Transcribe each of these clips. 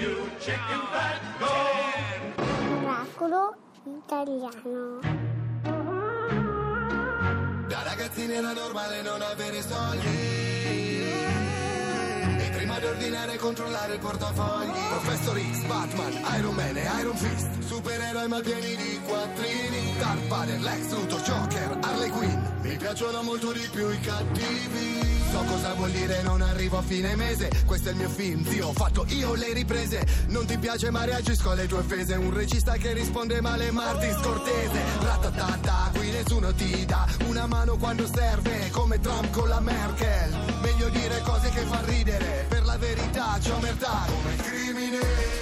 you chicken fat, go! Oracolo italiano. Da ragazzini era normale non avere soldi Di ordinare e controllare il portafogli. Professor X, Batman, Iron Man e Iron Fist. Supereroi ma pieni di quattrini. Dark Vader, Lex Luthor, Joker, Harley Quinn. Mi piacciono molto di più i cattivi. So cosa vuol dire non arrivo a fine mese. Questo è il mio film, zio, ho fatto io le riprese. Non ti piace ma reagisco alle tue offese. Un regista che risponde male Martin Scortese Ratatata, qui nessuno ti dà Una mano quando serve. Come Trump con la Merkel. Meglio dire cose che fa ridere. Per verità c'è omertà Come crimine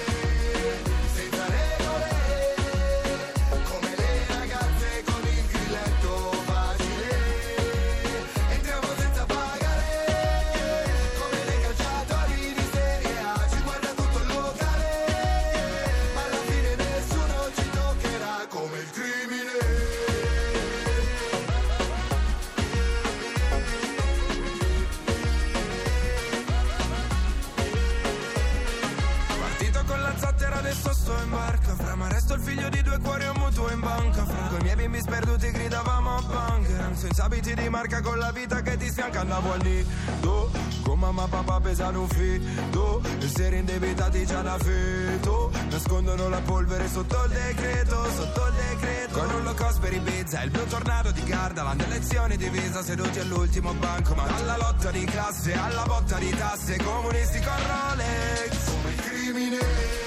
figlio di due cuori, un mutuo in banca. Con i miei bimbi sperduti gridavamo a bunker Senza abiti di marca con la vita che ti sfianca. Andavo al nido Con mamma e papà pesano un fito E se indebitati già da feto Nascondono la polvere sotto il decreto Sotto il decreto. Con un low cost per Ibiza Il blu tornado di Gardaland Elezioni divisa seduti all'ultimo banco. Ma dalla lotta di classe alla botta di tasse Comunisti con Rolex. Come il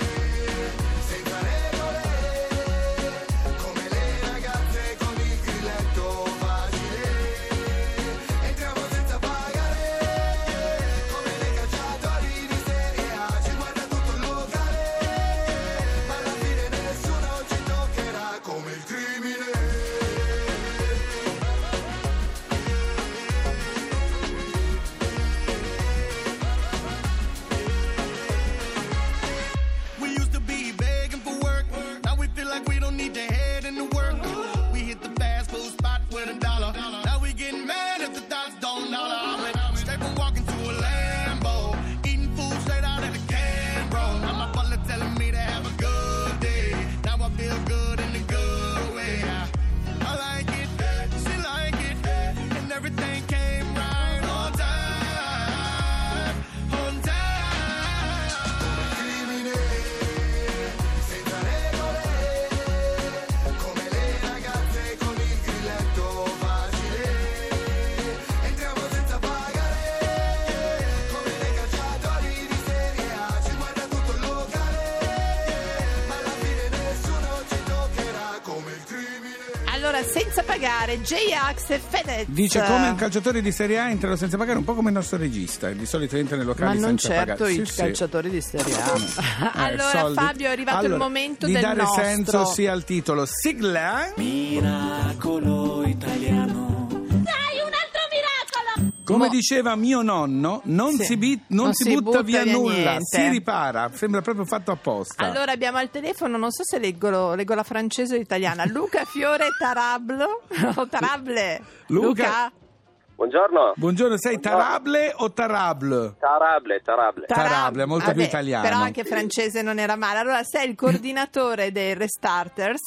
pagare, J-Ax e Fedez. Dice come un calciatore di Serie A entrano senza pagare, un po' come il nostro regista. Di solito entra nei Ma locali non senza certo pagare. i Sì, sì. calciatori di Serie A. Eh, allora, soldi. Fabio, è arrivato il Allora, momento di del dare nostro. senso sia al titolo. Sigla. Miracolo italiano. Come Mo- diceva mio nonno, non, Sì. si, bi- non Non si si butta, butta via, via nulla, niente. si ripara. Sembra proprio fatto apposta. Allora abbiamo al telefono, non so se leggo, leggo la francese o l'italiana, Luca Fiore Tarablo. Tarable. Luca. Buongiorno. Buongiorno, sei Tarable o Tarable? Tarable, tarable. Tarab- Tarable, è molto più Vabbè, italiano. Però anche francese non era male. Allora, sei il coordinatore dei Restarters,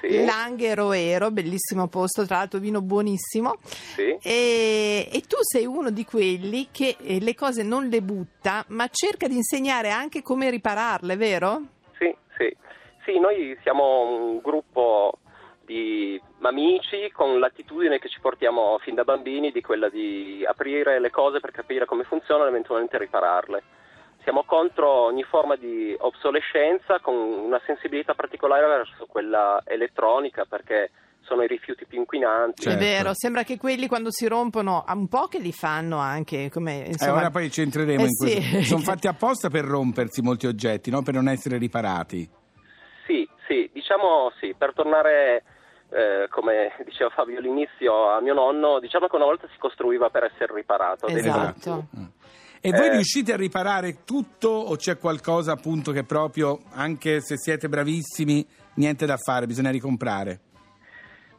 Sì. Langhe Roero, bellissimo posto, tra l'altro vino buonissimo. Sì. E, e tu sei uno di quelli che eh, le cose non le butta, ma cerca di insegnare anche come ripararle, vero? Sì, sì. Sì, noi siamo un gruppo di amici con l'attitudine che ci portiamo fin da bambini di quella di aprire le cose per capire come funzionano e eventualmente ripararle. Siamo contro ogni forma di obsolescenza con una sensibilità particolare verso quella elettronica perché sono i rifiuti più inquinanti. Certo. È vero, sembra che quelli quando si rompono, un po' che li fanno anche, come Eh, insomma... ora poi ci entreremo Eh in questo. sì. Sono fatti apposta per rompersi molti oggetti, no? per non essere riparati. Sì, sì, diciamo sì, per tornare, eh, come diceva Fabio all'inizio, a mio nonno, diciamo che una volta si costruiva per essere riparato. Esatto. E voi Eh. riuscite a riparare tutto o c'è qualcosa appunto che proprio, anche se siete bravissimi, niente da fare, bisogna ricomprare?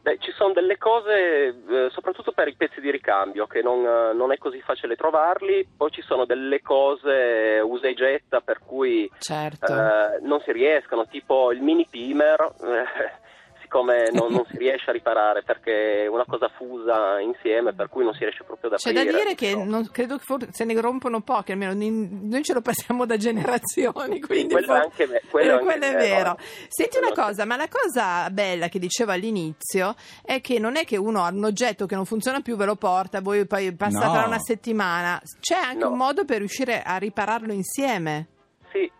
Beh, ci sono delle cose, eh, soprattutto per i pezzi di ricambio, che non, eh, non è così facile trovarli, poi ci sono delle cose usa e getta per cui Certo. eh, non si riescono, tipo il mini pimer, eh, siccome non, non si riesce a riparare perché è una cosa fusa insieme, per cui non si riesce proprio ad C'è aprire. da dire che No. non- credo che forse se ne rompono pochi, almeno noi ce lo passiamo da generazioni, quindi quello for- è anche ve- quello eh, anche quello è vero. vero. Senti una cosa, ma la cosa bella che dicevo all'inizio è che non è che uno ha un oggetto che non funziona più, ve lo porta, voi poi passa No. tra una settimana, c'è anche No. un modo per riuscire a ripararlo insieme.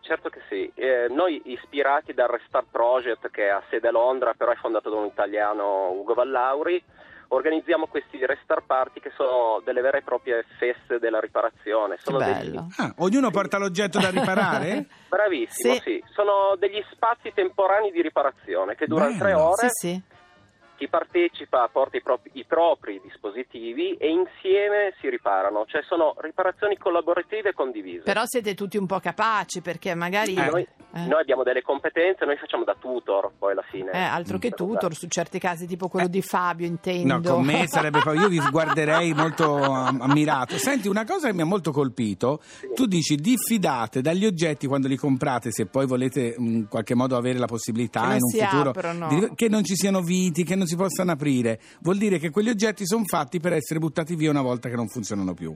Sì, certo che sì. Eh, noi ispirati dal Restart Project, che ha sede a Londra, però è fondato da un italiano, Ugo Vallauri, organizziamo questi Restart Party che sono delle vere e proprie feste della riparazione. Sono degli-. Ah, ognuno porta l'oggetto da riparare? Bravissimo, Sì. sì. Sono degli spazi temporanei di riparazione che durano Bello. tre ore. Sì, sì. Chi partecipa porta i propri, i propri dispositivi e insieme si riparano. Cioè sono riparazioni collaborative e condivise. Però siete tutti un po' capaci perché magari... Sì, noi, eh. noi abbiamo delle competenze, noi facciamo da tutor poi alla fine. Eh, altro che tutor su certi casi, tipo quello di Fabio, intendo. No, con me sarebbe proprio. Io vi guarderei molto am- ammirato. Senti, una cosa che mi ha molto colpito: tu dici diffidate dagli oggetti quando li comprate, se poi volete in qualche modo avere la possibilità in un futuro aprono. di- che non ci siano viti, che non si possano aprire. Vuol dire che quegli oggetti sono fatti per essere buttati via una volta che non funzionano più.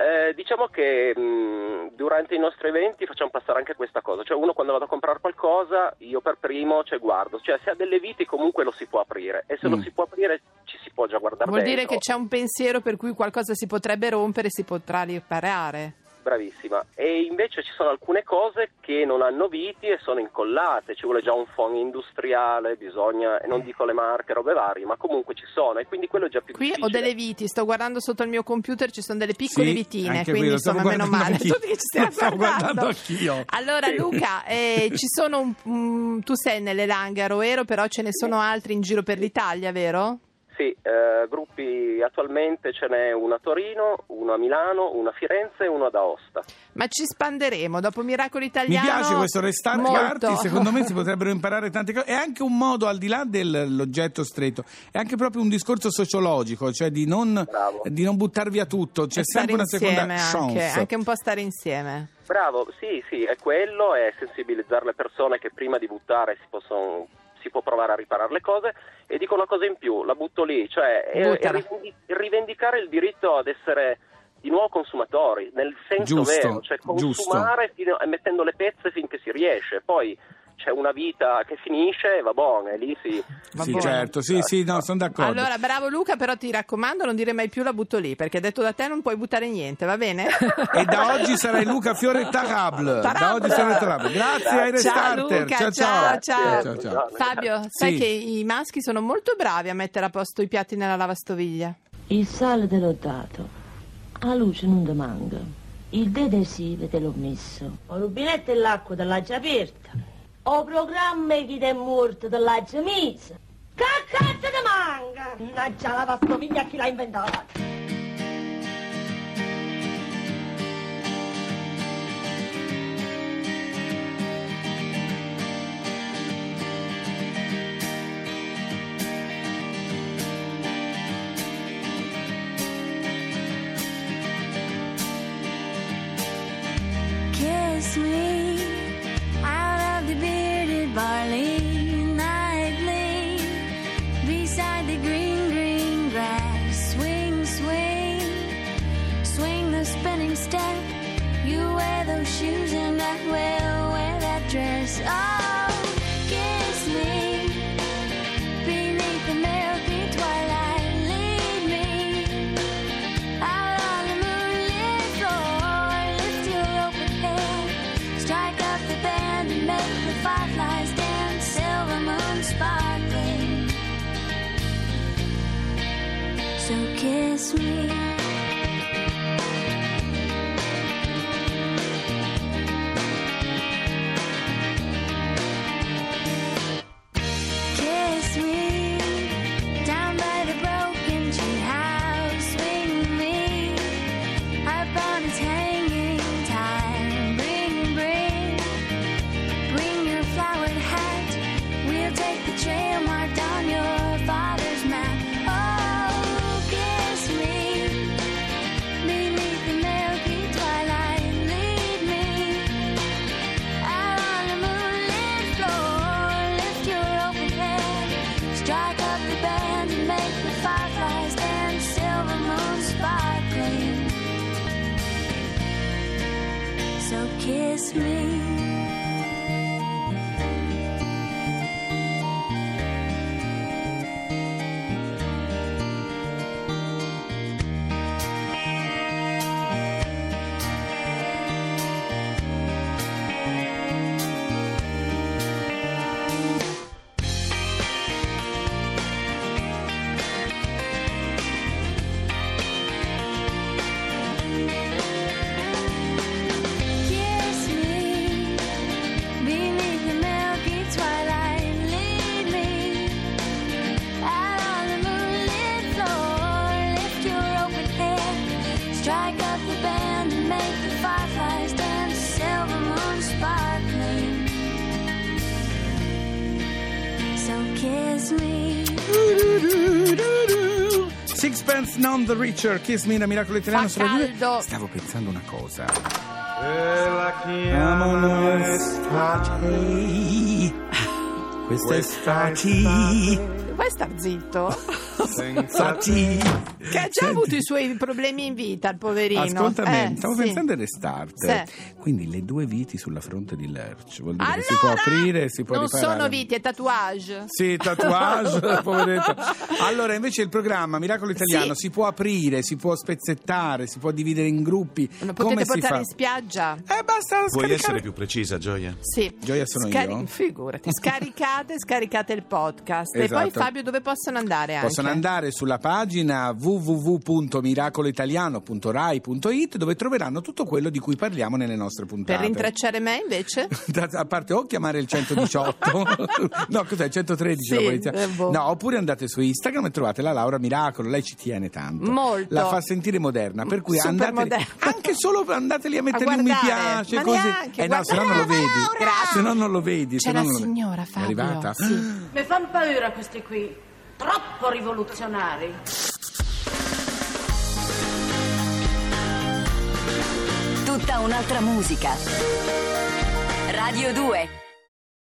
Eh, diciamo che mh, durante i nostri eventi facciamo passare anche questa cosa, cioè uno quando vado a comprare qualcosa io per primo cioè, guardo, cioè se ha delle viti comunque lo si può aprire e se Mm. lo si può aprire ci si può già guardare Vuol dentro. dire che c'è un pensiero per cui qualcosa si potrebbe rompere e si potrà riparare. Bravissima. E invece ci sono alcune cose che non hanno viti e sono incollate, ci vuole già un phon industriale, bisogna, e non dico le marche, robe varie, ma comunque ci sono e quindi quello è già più Qui ho difficile. delle viti, sto guardando sotto il mio computer, ci sono delle piccole Sì, vitine, quindi insomma meno male. anch'io. Tutti che ci stiamo guardando. guardando anch'io. Allora Sì. Luca, eh, ci sono un, un- tu sei nelle langhe a Roero, però ce ne sono altri in giro per l'Italia, vero? Sì, eh, gruppi attualmente ce n'è uno a Torino, uno a Milano, uno a Firenze e uno ad Aosta. Ma ci spanderemo, dopo Miracolo Mi Italiano. piace questo restart molto. party, secondo me si potrebbero imparare tante cose. È anche un modo, al di là dell'oggetto stretto, è anche proprio un discorso sociologico, cioè di non, di non buttar via tutto. C'è E sempre una seconda insieme chance. anche, anche un po' stare insieme. Bravo, sì, sì, è quello, è sensibilizzare le persone che prima di buttare si, possono, si può provare a riparare le cose e dico una cosa in più, la butto lì, cioè è, è Buttala. rivendi- rivendicare il diritto ad essere di nuovo consumatori, nel senso Giusto, vero, cioè giusto. consumare fino- mettendo le pezze finché si riesce, poi c'è una vita che finisce e va buono, e lì si... Va Sì, buono. certo, sì, sì, no, sono d'accordo. Allora, bravo Luca, però ti raccomando, non dire mai più la butto lì, perché detto da te non puoi buttare niente, va bene? E da oggi sarai Luca Fiore Tarable. Da oggi sarai Tarable. Grazie ai Ciao, Restarter. Luca, ciao, ciao, ciao. ciao, ciao. Fabio, sai Sì. che i maschi sono molto bravi a mettere a posto i piatti nella lavastoviglie. Il sale te l'ho dato, la luce non ti manca, il detersivo te l'ho messo, il rubinetto e l'acqua già aperta, o programma chi è morto già messo. Che cazzo ti manca? Mannaggia la lavastoviglie a chi l'ha inventata. Kiss me dress. Oh, kiss me beneath the milky twilight. Lead me out on the moonlit floor, lift your open head, strike up the band and make the fireflies dance, silver moon sparkling. So kiss me. So kiss me. Sixpence non the richer, Kiss Me, da Miracolo Italiano Fa caldo. Stavo pensando una cosa. Questa Amano estate, questa estate, Vuoi star zitto? Estate. Che ha già avuto i suoi problemi in vita, il poverino. Ascolta me, Eh, stavo sì. pensando alle start. Sì. Quindi le due viti sulla fronte di Lerch, vuol dire Allora, che si può aprire e si può non riparare. sono viti, è tatuage. Sì, tatuage, poveretto. Allora, invece il programma Miracolo Italiano Sì. si può aprire, si può spezzettare, si può dividere in gruppi. Lo Come potete si portare fa? in spiaggia? Eh, basta Vuoi scaricare. essere più precisa, Gioia? Sì. Gioia sono io? Figurati. Scaricate, scaricate il podcast. E poi Esatto. Fabio dove possono andare anche? Possono andare sulla pagina www.miracoloitaliano.rai.it dove troveranno tutto quello di cui parliamo nelle nostre puntate. Per rintracciare me invece? A parte o chiamare il 118, no, cos'è? Il 113 Sì, la polizia. eh, boh. No, oppure andate su Instagram e trovate la Laura Miracolo, lei ci tiene tanto. Molto. La fa sentire moderna, per cui Super andate moderna. anche solo andateli a mettere un mi piace, Ma così. neanche, eh no, se no non lo vedi. Grazie. Se no non lo vedi. C'è la signora È Fabio. arrivata? Sì. Mi fanno paura questi qui, troppo rivoluzionari. Tutta un'altra musica. Radio 2